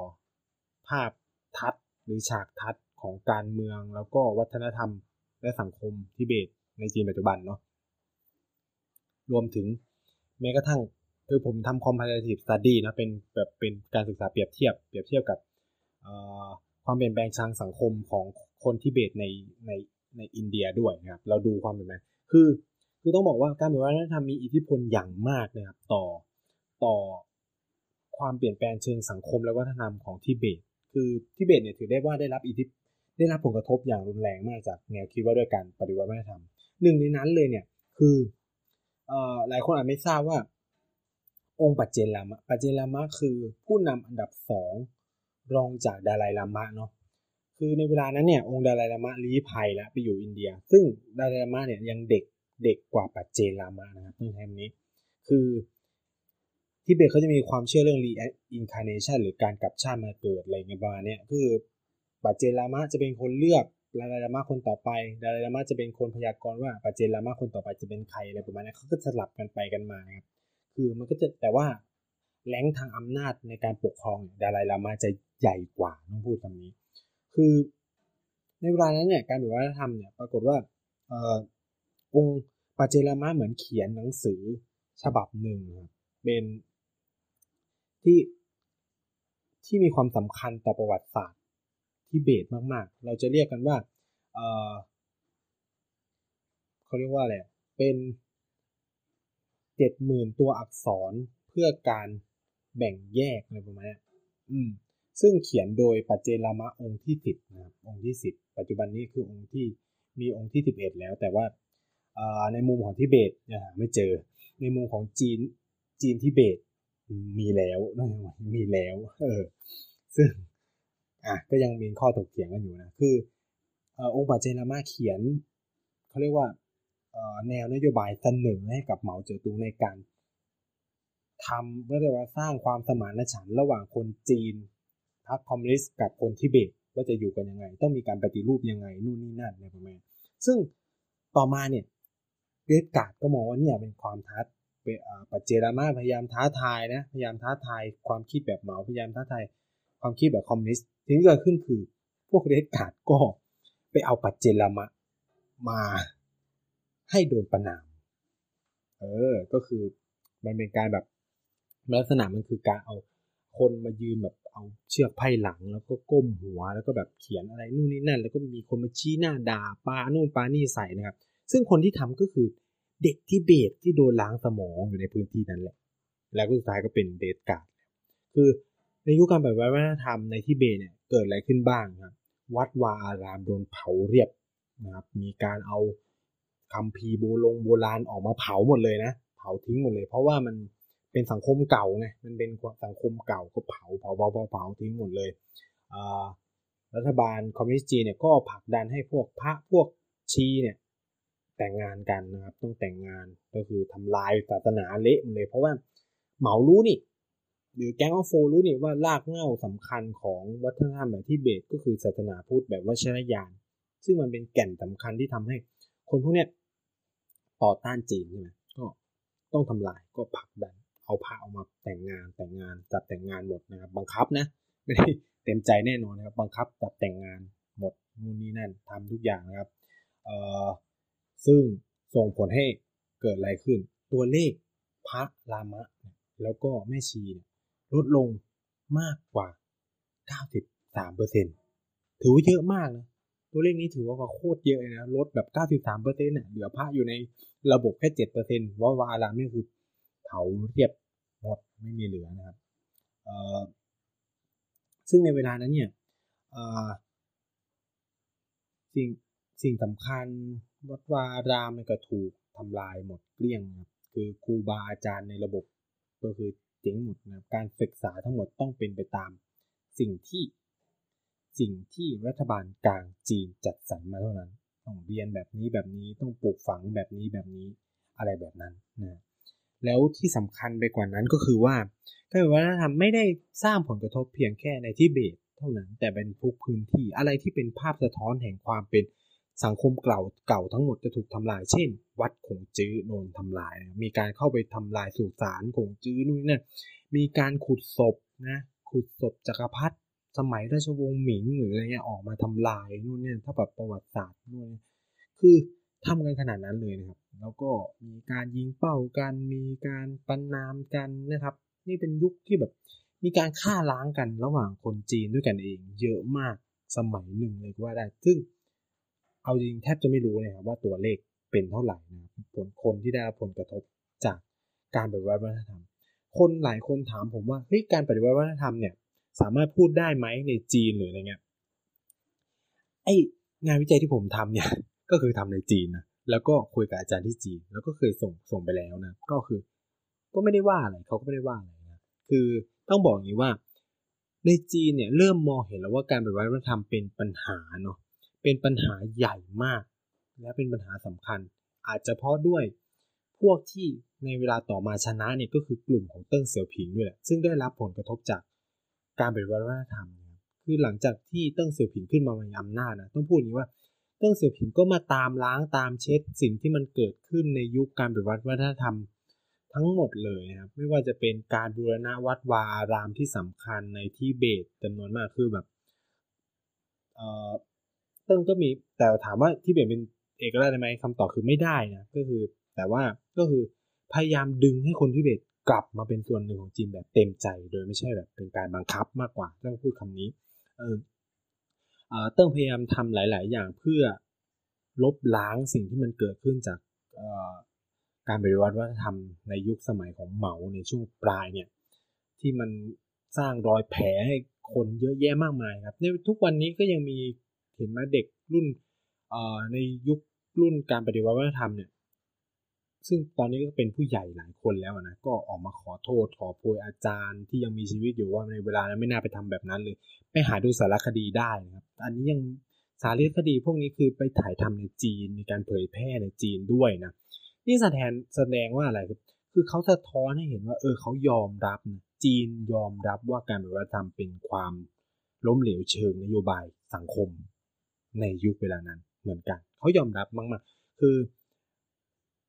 ภาพทัศน์หรือฉากทัศน์ของการเมืองแล้วก็วัฒนธรรมและสังคมทิเบตในจีนปัจจุบันเนาะรวมถึงแม้กระทั่ง คือผมทำ comparative study นะเป็นแบบเป็นการศึกษาเปรียบเทียบ เปรียบเทียบกับความเปลี่ยนแปลงทางสังคมของคนทิเบตในในในอินเดียด้วยนะครับ เราดูความเปลี่ยนแปลงคือคือต้องบอกว่าการเปลี่ยนแปลงวัฒนธรรมมีอิทธิพลอย่างมากนะครับต่อต่อความเปลี่ยนแปลงเชิงสังคมและวัฒนธรรมของทิเบต คือทิเบตเนี่ยถือได้ว่าได้รับอิทธิได้รับผลกระทบอย่างรุนแรงมากจากแนวคิดว่าด้วยการปฏิวัติวัฒนธรรมหนึ่งในนั้นเลยเนี่ยคือหลายคนอาจไม่ทราบว่า องค์ปัจเจลามะ ปัจเจลามะคือผู้นำอันดับสองรองจากดาลายลามะเนาะ คือในเวลานั้นเนี่ยองค์ดาลายลามะลี้ภัยแล้วไปอยู่อินเดีย ซึ่งดาลายลามะเนี่ยยังเด็กเด็กกว่าปัจเจลามะนะครับต้องใช้คำนี้ คือที่เบตเขาจะมีความเชื่อเรื่อง reincarnation หรือการกลับชาติมาเกิดอะไรเงี้ยประมาณนี้คือปัจเจลามะจะเป็นคนเลือกดาลายลามะคนต่อไปดาลายลามะจะเป็นคนพยากรณ์ว่าปัจเจลามะคนต่อไปจะเป็นใครอะไรประมาณนี้เขาก็สลับกันไปกันมานะครับ คือมันก็จะแต่ว่าแรงทางอำนาจในการปกครองดาลายลามะจะใหญ่กว่าต้องพูดคำนี้ คือในเวลานั้นเนี่ยการแบบวัฒนธรรมเนี่ยปรากฏว่าอองค์ปัจเจลามะเหมือนเขียนหนังสือฉบับหนึ่งครับเป็นที่ที่มีความสำคัญต่อประวัติศาสตร์ที่เบสมากๆ เราจะเรียกกันว่าเออเขาเรียกว่าอะไรเป็น เจ็ดหมื่นตัวอักษรเพื่อการแบ่งแยกอะไรประมาณนี้อืม ซึ่งเขียนโดยปัจเจลามะองค์ที่สิบนะครับ องค์ที่สิบปัจจุบันนี้คือองค์ที่มีองค์ที่สิบเอ็ดแล้ว แต่ว่าในมุมของทิเบตนะไม่เจอ ในมุมของจีนจีนทิเบตมีแล้วมีแล้ว เออ ซึ่งอะก็ยังมีข้อถกเถียงกันอยู่นะ คือ องค์ปัจเจลามาเขียนเขาเรียกว่า แนวนโยบายเสนอให้กับเหมาเจ๋อตุงในการทำเรียกว่าสร้างความสมานฉันท์ระหว่างคนจีนพรรคคอมมิวนิสต์กับคนทิเบตว่าจะอยู่กันยังไง ต้องมีการปฏิรูปยังไงนู่นนี่นั่นอะไรประมาณซึ่งต่อมาเนี่ย Red Guard ก็มองว่าเนี่ยเป็นความท้าปันเชนลามะพยายามท้าทายนะพยายามท้าทายความคิดแบบเหมาพยายามท้าทายความคิดแบบคอมมิวนิสต์ทีนี้เกิดขึ้นคือ พวก Red Guard ก็ไปเอาปันเชนลามะมา ให้โดนประณาม เออ ก็คือมันเป็นการแบบลักษณะมันคือการเอาคนมายืนแบบเอาเชือกไพ่หลังแล้วก็ก้มหัวแล้วก็แบบเขียนอะไรนู่นนี่นั่น แล้วก็มีคนมาชี้หน้าด่าปานู่นปานี่ใส่นะครับ ซึ่งคนที่ทำก็คือเด็กที่เบสที่โดนล้างสมองอยู่ในพื้นที่นั้นแหละ แล้วก็สุดท้ายก็เป็นเดทการ์ดคือในยุคการปฏิวัติวัฒนธรรมในที่เบสเนี่ยเกิดอะไรขึ้นบ้างครับ วัดวาอารามโดนเผาเรียบนะครับ มีการเอา คำพีโบลงโบราณออกมาเผาหมดเลยนะ เผาทิ้งหมดเลย เพราะว่ามันเป็นสังคมเก่าไงมันเป็นสังคมเก่าก็เผาเผาเผาเผาเผาทิ้งหมดเลยรัฐบาลคอมมิวนิสต์จีนเนี่ยก็ผลักดันให้พวกพระพวกชีเนี่ยแต่งงานกันนะครับต้องแต่งงานก็คือทำลายศาสนาเละเลย เพราะว่าเหมารู้นี่ หรือแก๊งออฟโฟรู้นี่ว่ารากเหง้าสำคัญของวัฒนธรรมแบบที่เบสก็คือศาสนาพุทธแบบวัชรยาน ซึ่งมันเป็นแก่นสำคัญที่ทำให้คนพวกเนี้ย ต่อต้านจีนใช่ไหมก็ต้องทำลายก็ผลักดัน เอาพระออกมาแต่งงานแต่งงานจับแต่งงานหมดนะครับบังคับนะไม่ได้เต็มใจแน่นอนนะครับ บังคับจับแต่งงานหมดนู่นนี่นั่นทำทุกอย่างนะครับเอ่อซึ่งส่งผลให้เกิดอะไรขึ้น ตัวเลขพระรามะ แล้วก็แม่ชีลดลงมากกว่า 93เปอร์เซ็นถือว่าเยอะมากนะตัวเลขนี้ถือว่าโคตรเยอะเลยนะลดแบบ 93เปอร์เซ็นต์เนี่ยเหลือพระอยู่ใน ระบบแค่7เปอร์เซ็นต์ว่าวารามนี่คือเผาเรียบหมดไม่มีเหลือนะครับซึ่งในเวลานั้นเนี่ยสิ่งสิ่งสำคัญวัดวารามก็ถูกทำลายหมดเกลี้ยงครับคือครูบาอาจารย์ในระบบก็คือเจ๋งหมดนะการศึกษาทั้งหมดต้องเป็นไปตามสิ่งที่สิ่งที่รัฐบาลกลางจีนจัดสรรมาเท่านั้น ต้องเรียนแบบนี้แบบนี้ต้องปลูกฝังแบบนี้แบบนี้อะไรแบบนั้นนะแล้วที่สำคัญไปกว่านั้นก็คือว่าการวัฒนธรรมไม่ได้สร้างผลกระทบเพียงแค่ในที่เบตเท่านั้นแต่เป็นทุกพื้นที่อะไรที่เป็นภาพสะท้อนแห่งความเป็นสังคมเก่าเก่าทั้งหมดจะถูกทำลาย เช่น วัดขงจื้อโดนทำลาย มีการเข้าไปทำลายสุสานขงจื้อนู่นนั่นมีการขุดศพนะขุดศพจักรพรรดิ สมัยราชวงศ์หมิงหรืออะไรเงี้ยออกมาทำลายนู่นเนี่ยถ้าแบบประวัติศาสตร์นู่นคือทำกันขนาดนั้นเลยนะครับ แล้วก็มีการยิงเป้ากันมีการปันนามกันนะครับ นี่เป็นยุคที่แบบมีการฆ่าล้างกันระหว่างคนจีนด้วยกันเอง เยอะมากสมัยหนึ่งเลยก็ว่าได้ ซึ่งเอาจริงแทบจะไม่รู้เลยครับว่าตัวเลขเป็นเท่าไหร่นะผลคนที่ได้รับผลกระทบจากการปฏิวัติวัฒนธรรม คนหลายคนถามผมว่าเฮ้ยการปฏิวัติวัฒนธรรมเนี่ย สามารถพูดได้ไหมในจีนหรืออะไรเงี้ยไองานวิจัยที่ผมทำเนี่ยก็คือทำในจีนนะแล้วก็คุยกับอาจารย์ที่จีน แล้วก็เคยส่งส่งไปแล้วนะก็คือ ก็ไม่ได้ว่าอะไรเขาก็ไม่ได้ว่าอะไรนะคือต้องบอกอย่างนี้ว่า ในจีนเนี่ยเริ่มมองเห็นแล้วว่าการปฏิวัติวัฒนธรรมเป็นปัญหาเนาะเป็นปัญหาใหญ่มาก และเป็นปัญหาสำคัญ อาจจะเพราะด้วยพวกที่ในเวลาต่อมาชนะเนี่ยก็คือกลุ่มของเติ้งเสี่ยวผิงด้วยแหละซึ่งได้รับผลกระทบจาก การปฏิวัติวัฒนธรรมนะครับคือหลังจากที่เติ้งเสี่ยวผิงขึ้นมามีอำนาจนะต้องพูดอย่างนี้ว่าเติ้งเสี่ยวผิงก็มาตามล้างตามเช็ดสิ่งที่มันเกิดขึ้นในยุคการปฏิวัติวัฒนธรรมทั้งหมดเลยนะครับไม่ว่าจะเป็นการบูรณะวัดวาอารามที่สำคัญในที่เบตจำนวนมากคือแบบเอ่อเติ้งก็มีแต่ถามว่าที่เบตเป็นเอกราชได้ไหมคำตอบคือไม่ได้นะก็คือแต่ว่าก็คือพยายามดึงให้คนทิเบต กลับมาเป็นส่วนหนึ่งของจีนแบบเต็มใจ โดยไม่ใช่แบบเป็นการบังคับมากกว่าต้องพูดคำนี้ เออเติ้งพยายามทำหลาย ๆ อย่างเพื่อลบล้างสิ่งที่มันเกิดขึ้นจากการปฏิวัติวัฒนธรรมในยุคสมัยของเหมาในช่วงปลายเนี่ยที่มันสร้างรอยแผลให้คนเยอะแยะมากมายครับในทุกวันนี้ก็ยังมีเห็นไหมเด็กรุ่นในยุครุ่นการปฏิวัติวัฒนธรรมเนี่ย ซึ่งตอนนี้ก็เป็นผู้ใหญ่หลายคนแล้วนะ ก็ออกมาขอโทษขอโพยอาจารย์ที่ยังมีชีวิตอยู่ว่าในเวลานั้นไม่น่าไปทำแบบนั้นเลย ไปหาดูสารคดีได้นะครับ อันนี้ยังสารคดีพวกนี้คือไปถ่ายทำในจีน มีการเผยแพร่ในจีนด้วยนะ นี่แสดงแสดงว่าอะไรครับ คือเขาสะท้อนให้เห็นว่า เออเขายอมรับนะจีนยอมรับว่าการปฏิวัติธรรมเป็นความล้มเหลวเชิงนโยบายสังคม ในยุคเวลานั้นเหมือนกัน เขายอมรับมากๆ คือ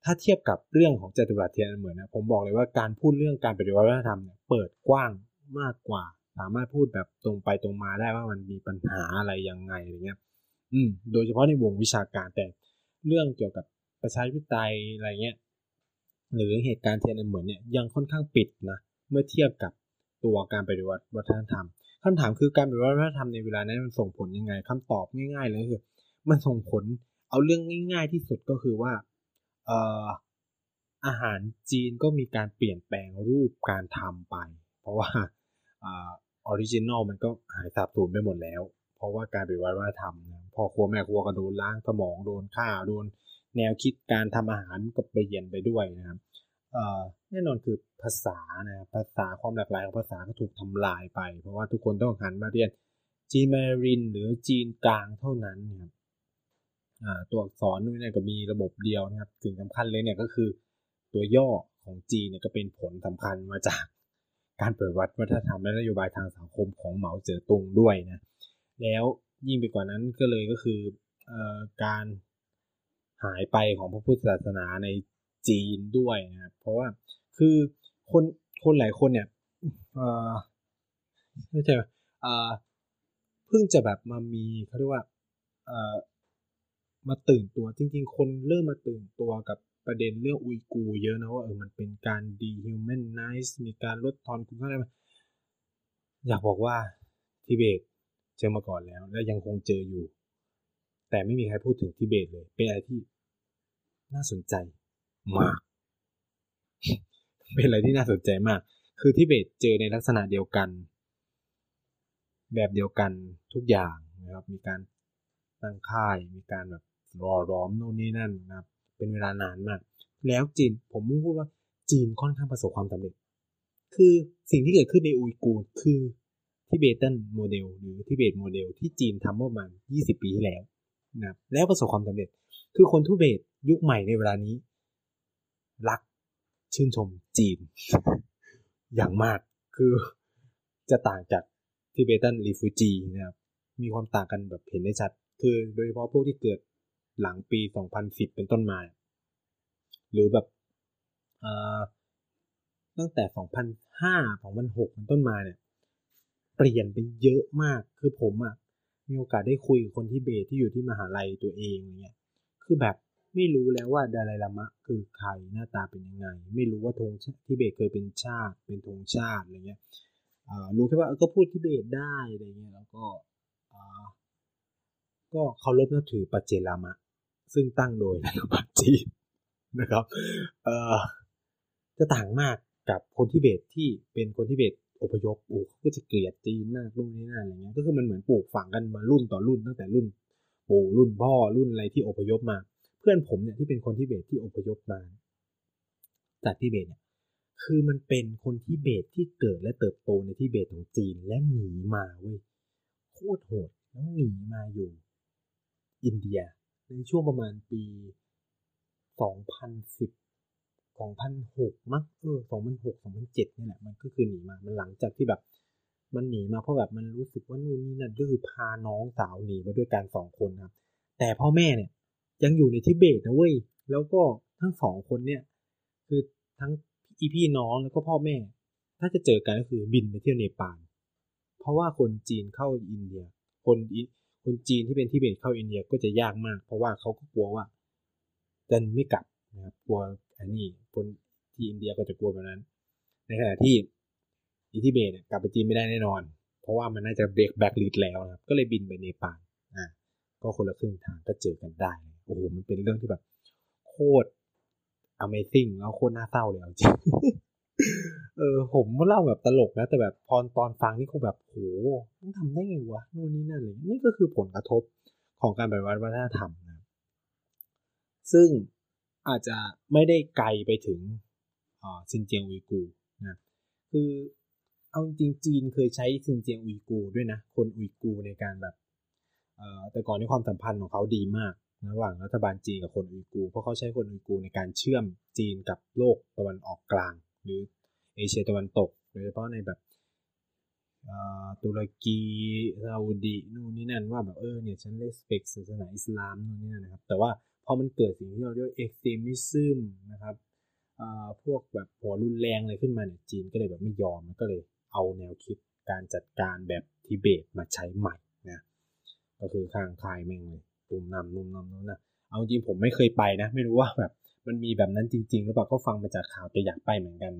ถ้าเทียบกับเรื่องของจตุรัสเทียนเหมือนนะผมบอกเลยว่าการพูดเรื่องการปฏิวัติวัฒนธรรมเนี่ยเปิดกว้างมากกว่า สามารถพูดแบบตรงไปตรงมาได้ว่ามันมีปัญหาอะไรยังไงอะไรเงี้ย อืม โดยเฉพาะในวงวิชาการแต่เรื่องเกี่ยวกับประชาธิปไตยอะไรเงี้ยหรือเหตุการณ์เทียนเหมือนเนี่ยยังค่อนข้างปิดนะเมื่อเทียบกับตัวการปฏิวัติวัฒนธรรมคำถามคือการปฏิวัติวัฒนธรรมในเวลานั้นมันส่งผลยังไงคำตอบง่ายๆเลยคือ มันส่งผลเอาเรื่องง่าย ๆ ที่สุดก็คือว่า อาหารจีนก็มีการเปลี่ยนแปลงรูปการทำไป เพราะว่า original มันก็หายสาบสูญไปหมดแล้ว เพราะว่าการปฏิวัติวัฒนธรรมพ่อครัวแม่ครัวก็โดนล้างสมองโดนฆ่าโดนแนวคิดการทำอาหารก็เปลี่ยนไปด้วยนะครับแน่นอนคือภาษานะภาษาความหลากหลายของภาษาก็ถูกทำลายไป เพราะว่าทุกคนต้องหันมาเรียนจีนแมนดารินหรือจีนกลางเท่านั้นนะครับ ตัวอักษรนี่ก็มีระบบเดียวนะครับสิ่งสำคัญเลยเนี่ยก็คือตัวย่อของจีนเนี่ยก็เป็นผลสำคัญมาจากการเปิดวัดวัฒนธรรมและนโยบายทางสังคมของเหมาเจ๋อตุงด้วยนะแล้วยิ่งไปกว่านั้นก็เลยก็คืออการหายไปของพระพุทธศาสนาในจีนด้วยนะครับเพราะว่าคือคนคนหลายคนเนี่ยไม่ใช่เพิ่งจะแบบมามีเขาเรียกว่า มาตื่นตัวจริง ๆ คนเริ่มมาตื่นตัวกับประเด็นเรื่องอุยกูร์เยอะนะว่าเออมันเป็นการ dehumanize มีการลดทอนคุณค่าอะไรอยากบอกว่าทิเบตเจอมาก่อนแล้ว และยังคงเจออยู่ แต่ไม่มีใครพูดถึงทิเบตเลย เป็นอะไรที่น่าสนใจมาก เป็นอะไรที่น่าสนใจมาก คือทิเบตเจอในลักษณะเดียวกัน แบบเดียวกันทุกอย่างนะครับ มีการตั้งค่าย มีการแบบ หล่อหลอมโน่นนี่นั่นนะครับ เป็นเวลานานมาก แล้วจีนผมมุ่งพูดว่าจีนค่อนข้างประสบความสำเร็จ คือสิ่งที่เกิดขึ้นในอุยกูร์คือ Tibetan model หรือทิเบตโมเดลที่จีนทำเมื่อประมาณ 20 ปีที่แล้วนะแล้วประสบความสำเร็จ คือคนทิเบตยุคใหม่ในเวลานี้ รักชื่นชมจีน อย่างมากคือจะต่างจากทิเบตันรีฟูจีนะครับมีความต่างกันแบบเห็นได้ชัด คือโดยเฉพาะพวกที่เกิด หลังปี 2010 เป็นต้นมา หรือแบบตั้งแต่ 2005 2006 เป็นต้นมาเนี่ย เปลี่ยนไปเยอะมาก คือผมอะ่ะ มีโอกาสได้คุยกับคนที่เบสที่อยู่ที่มหาลัยตัวเองเนี่ย คือแบบไม่รู้แล้วว่าดาราลามะคือใครหน้าตาเป็นยังไง ไม่รู้ว่าธงที่เบสเคยเป็นชาติ เป็นธงชาติอะไรเงี้ยรู้แค่ว่าก็พูดที่เบสได้อะไรเงี้ยแล้วก็ก็เคารพนับถือปัจเจรามะ ซึ่งตั้งโดยรัฐบาลจีนนะครับเอ่อจะต่างมากกับคนที่เบตที่เป็นคนที่เบตอพยพโอ้ก็จะเกลียดจีนมากรุ่นนี้นั่นอะไรเงี้ยก็คือมันเหมือนปลูกฝังกันมารุ่นต่อรุ่นตั้งแต่รุ่นปู่รุ่นพ่อรุ่นอะไรที่อพยพมา เพื่อนผมเนี่ยที่เป็นคนที่เบตที่อพยพมาจากที่เบตเนี่ยคือมันเป็นคนทิเบตที่เกิดและเติบโตในทิเบตของจีนและหนีมาเว้ยโคตรโหดแล้วหนีมาอยู่ อินเดีย ในช่วงประมาณปี 2010 2006 มั้งเออ 2006 2007นี่แหละมันก็คือหนีมา มันหลังจากที่แบบ มันหนีมาเพราะแบบมันรู้สึกว่านู่นนี่นั่นก็คือพาน้องสาวหนีมาด้วยกันสองคนครับ แต่พ่อแม่เนี่ย ยังอยู่ในทิเบตนะเว้ย แล้วก็ทั้งสองคนเนี่ย คือทั้งอีพี่น้องแล้วก็พ่อแม่ ถ้าจะเจอกันก็คือบินไปเที่ยวเนปาลเพราะว่าคนจีนเข้าอินเดีย คนอิ คนจีนที่เป็นทิเบตเข้าอินเดียก็จะยากมาก เพราะว่าเขาก็กลัวว่าจะไม่กลับนะครับกลัวอันนี้คนที่อินเดียก็จะกลัวแบบนั้น ในขณะที่อีทิเบตเนี่ยกลับไปจีนไม่ได้แน่นอน เพราะว่ามันน่าจะเบรกแบ็กลิดแล้วนะครับก็เลยบินไปเนปาลอ่าก็คนละครึ่งทางก็เจอกันได้โอ้โหมันเป็นเรื่องที่แบบ โคตร Amazing แล้วโคตรน่าเศร้าเลยจริง เออผมเล่าแบบตลกนะแต่แบบพอตอนฟังนี่คงแบบโหมันทำได้ไงวะนู่นนี่นั่นเลยนี่ก็คือผลกระทบของการปฏิวัติวัฒนธรรมนะซึ่งอาจจะไม่ได้ไกลไปถึงซินเจียงอุยกูนะคือเอาจริงจีนเคยใช้ซินเจียงอุยกูด้วยนะ คนอุยกูในการแบบแต่ก่อนในความสัมพันธ์ของเขาดีมากระหว่างรัฐบาลจีนกับคนอุยกู เพราะเขาใช้คนอุยกูในการเชื่อมจีนกับโลกตะวันออกกลาง หรือ เอเชียตะวันตกโดยเฉพาะในแบบตุรกีซาอุดีนู่นนี่นั่นว่าแบบเออเนี่ยฉันเลสเปกศาสนาอิสลามนู่นนี่นั่นนะครับ แต่ว่าพอมันเกิดสิ่งที่เราเรียก extremism นะครับพวกแบบหัวรุนแรงอะไรขึ้นมาเนี่ยจีนก็เลยแบบไม่ยอมก็เลยเอาแนวคิดการจัดการแบบทิเบตมาใช้ใหม่นะก็คือข้างคายแม่งเลยตุ่มนำนุ่มนำนู่นนะเอาจริงผมไม่เคยไปนะ ไม่รู้ว่าแบบมันมีแบบนั้นจริง ๆ หรือเปล่าก็ฟังมาจากข่าวแต่อยากไปเหมือนกัน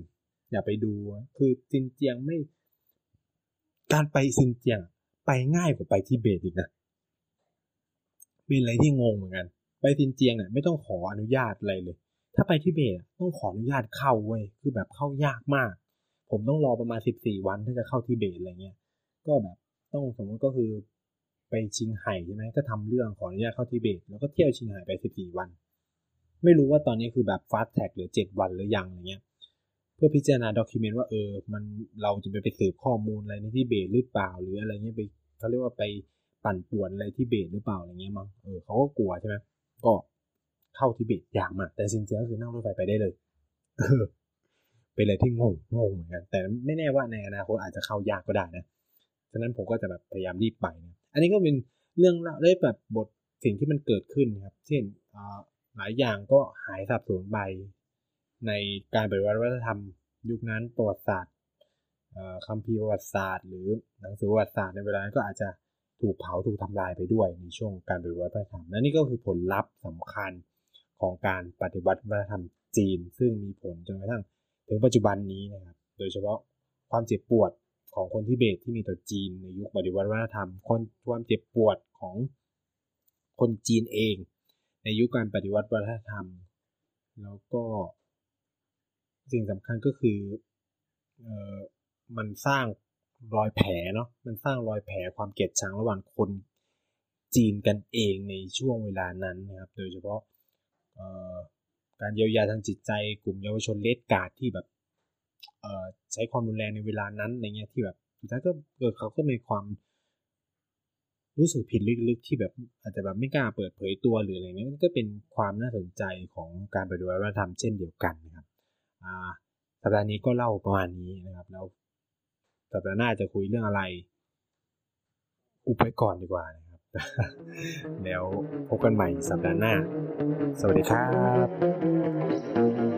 อย่าไปดู คือซินเจียงไม่ การไปซินเจียง ไปง่ายกว่าไปที่เบตอีกนะเป็นอะไรที่งงเหมือนกัน ไปซินเจียงเนี่ยไม่ต้องขออนุญาตอะไรเลย ถ้าไปที่เบตต้องขออนุญาตเข้าเว้ยคือแบบเข้ายากมาก ผมต้องรอประมาณสิบสี่วันถ้าจะเข้าที่เบตอะไรเงี้ย ก็แบบต้องสมมติก็คือไปชิงไห่ใช่ไหมก็ทำเรื่องขออนุญาตเข้าทิเบต แล้วก็เที่ยวชิงไห่ไปสิบสี่วัน ไม่รู้ว่าตอนนี้คือแบบฟาสแท็กหรือเจ็ดวันหรือยังอะไรเงี้ย พื่อพิจารณาด็อกิเมนต์ว่าเออมันเราจะไปไปสืบข้อมูลอะไรในทิเบตหรือเปล่า หรืออะไรเงี้ยไปเขาเรียกว่าไปปั่นป่วนอะไรที่เบตหรือเปล่าอะไรเงี้ยมั้งเออเขาก็กลัวใช่ไหมก็เข้าทิเบตยากมากแต่สินเจียก็คือนั่งรถไฟไปได้เลยเออเป็นอะไรที่งงงงเหมือนกัน แต่ไม่แน่ว่าในอนาคตอาจจะเข้ายากก็ได้นะฉะนั้นผมก็จะแบบพยายามรีบไปนะอันนี้ก็เป็นเรื่องเล่าได้แบบบทสิ่งที่มันเกิดขึ้นครับ เช่นหลายอย่างก็หายสับสนไป ในการปฏิวัติวัฒนธรรม ยุคนั้นประวัติศาสตร์คัมภีร์ประวัติศาสตร์ หรือหนังสือประวัติศาสตร์ในเวลานั้นก็อาจจะถูกเผาถูกทำลายไปด้วยในช่วงการปฏิวัติวัฒนธรรมและนี่ก็คือผลลัพธ์สำคัญของการปฏิวัติวัฒนธรรมจีน ซึ่งมีผลจนกระทั่งถึงปัจจุบันนี้นะครับโดยเฉพาะความเจ็บปวดของคนที่เบตที่มีต่อจีนในยุคปฏิวัติวัฒนธรรมคนความเจ็บปวดของคนจีนเอง ในยุคการปฏิวัติวัฒนธรรม แล้วก็ สิ่งสำคัญก็คือเอ่อมันสร้างรอยแผลเนาะมันสร้างรอยแผลความเกลียดชังระหว่างคนจีนกันเองในช่วงเวลานั้นนะครับ โดยเฉพาะการเยียวยาทางจิตใจกลุ่มเยาวชนเลดการ์ดที่แบบใช้ความรุนแรงในเวลานั้นอะไรเงี้ยที่แบบสุดท้ายก็เออเขาก็มีความรู้สึกผิดลึกๆที่แบบอาจจะแบบไม่กล้าเปิดเผยตัวหรืออะไรเงี้ยก็เป็นความน่าสนใจของการปฏิวัติวัฒนธรรมเช่นเดียวกันนะครับ สัปดาห์นี้ก็เล่าประมาณนี้นะครับ แล้วสัปดาห์หน้าจะคุยเรื่องอะไร อุบไว้ก่อนดีกว่านะครับ แล้วพบกันใหม่สัปดาห์หน้า สวัสดีครับ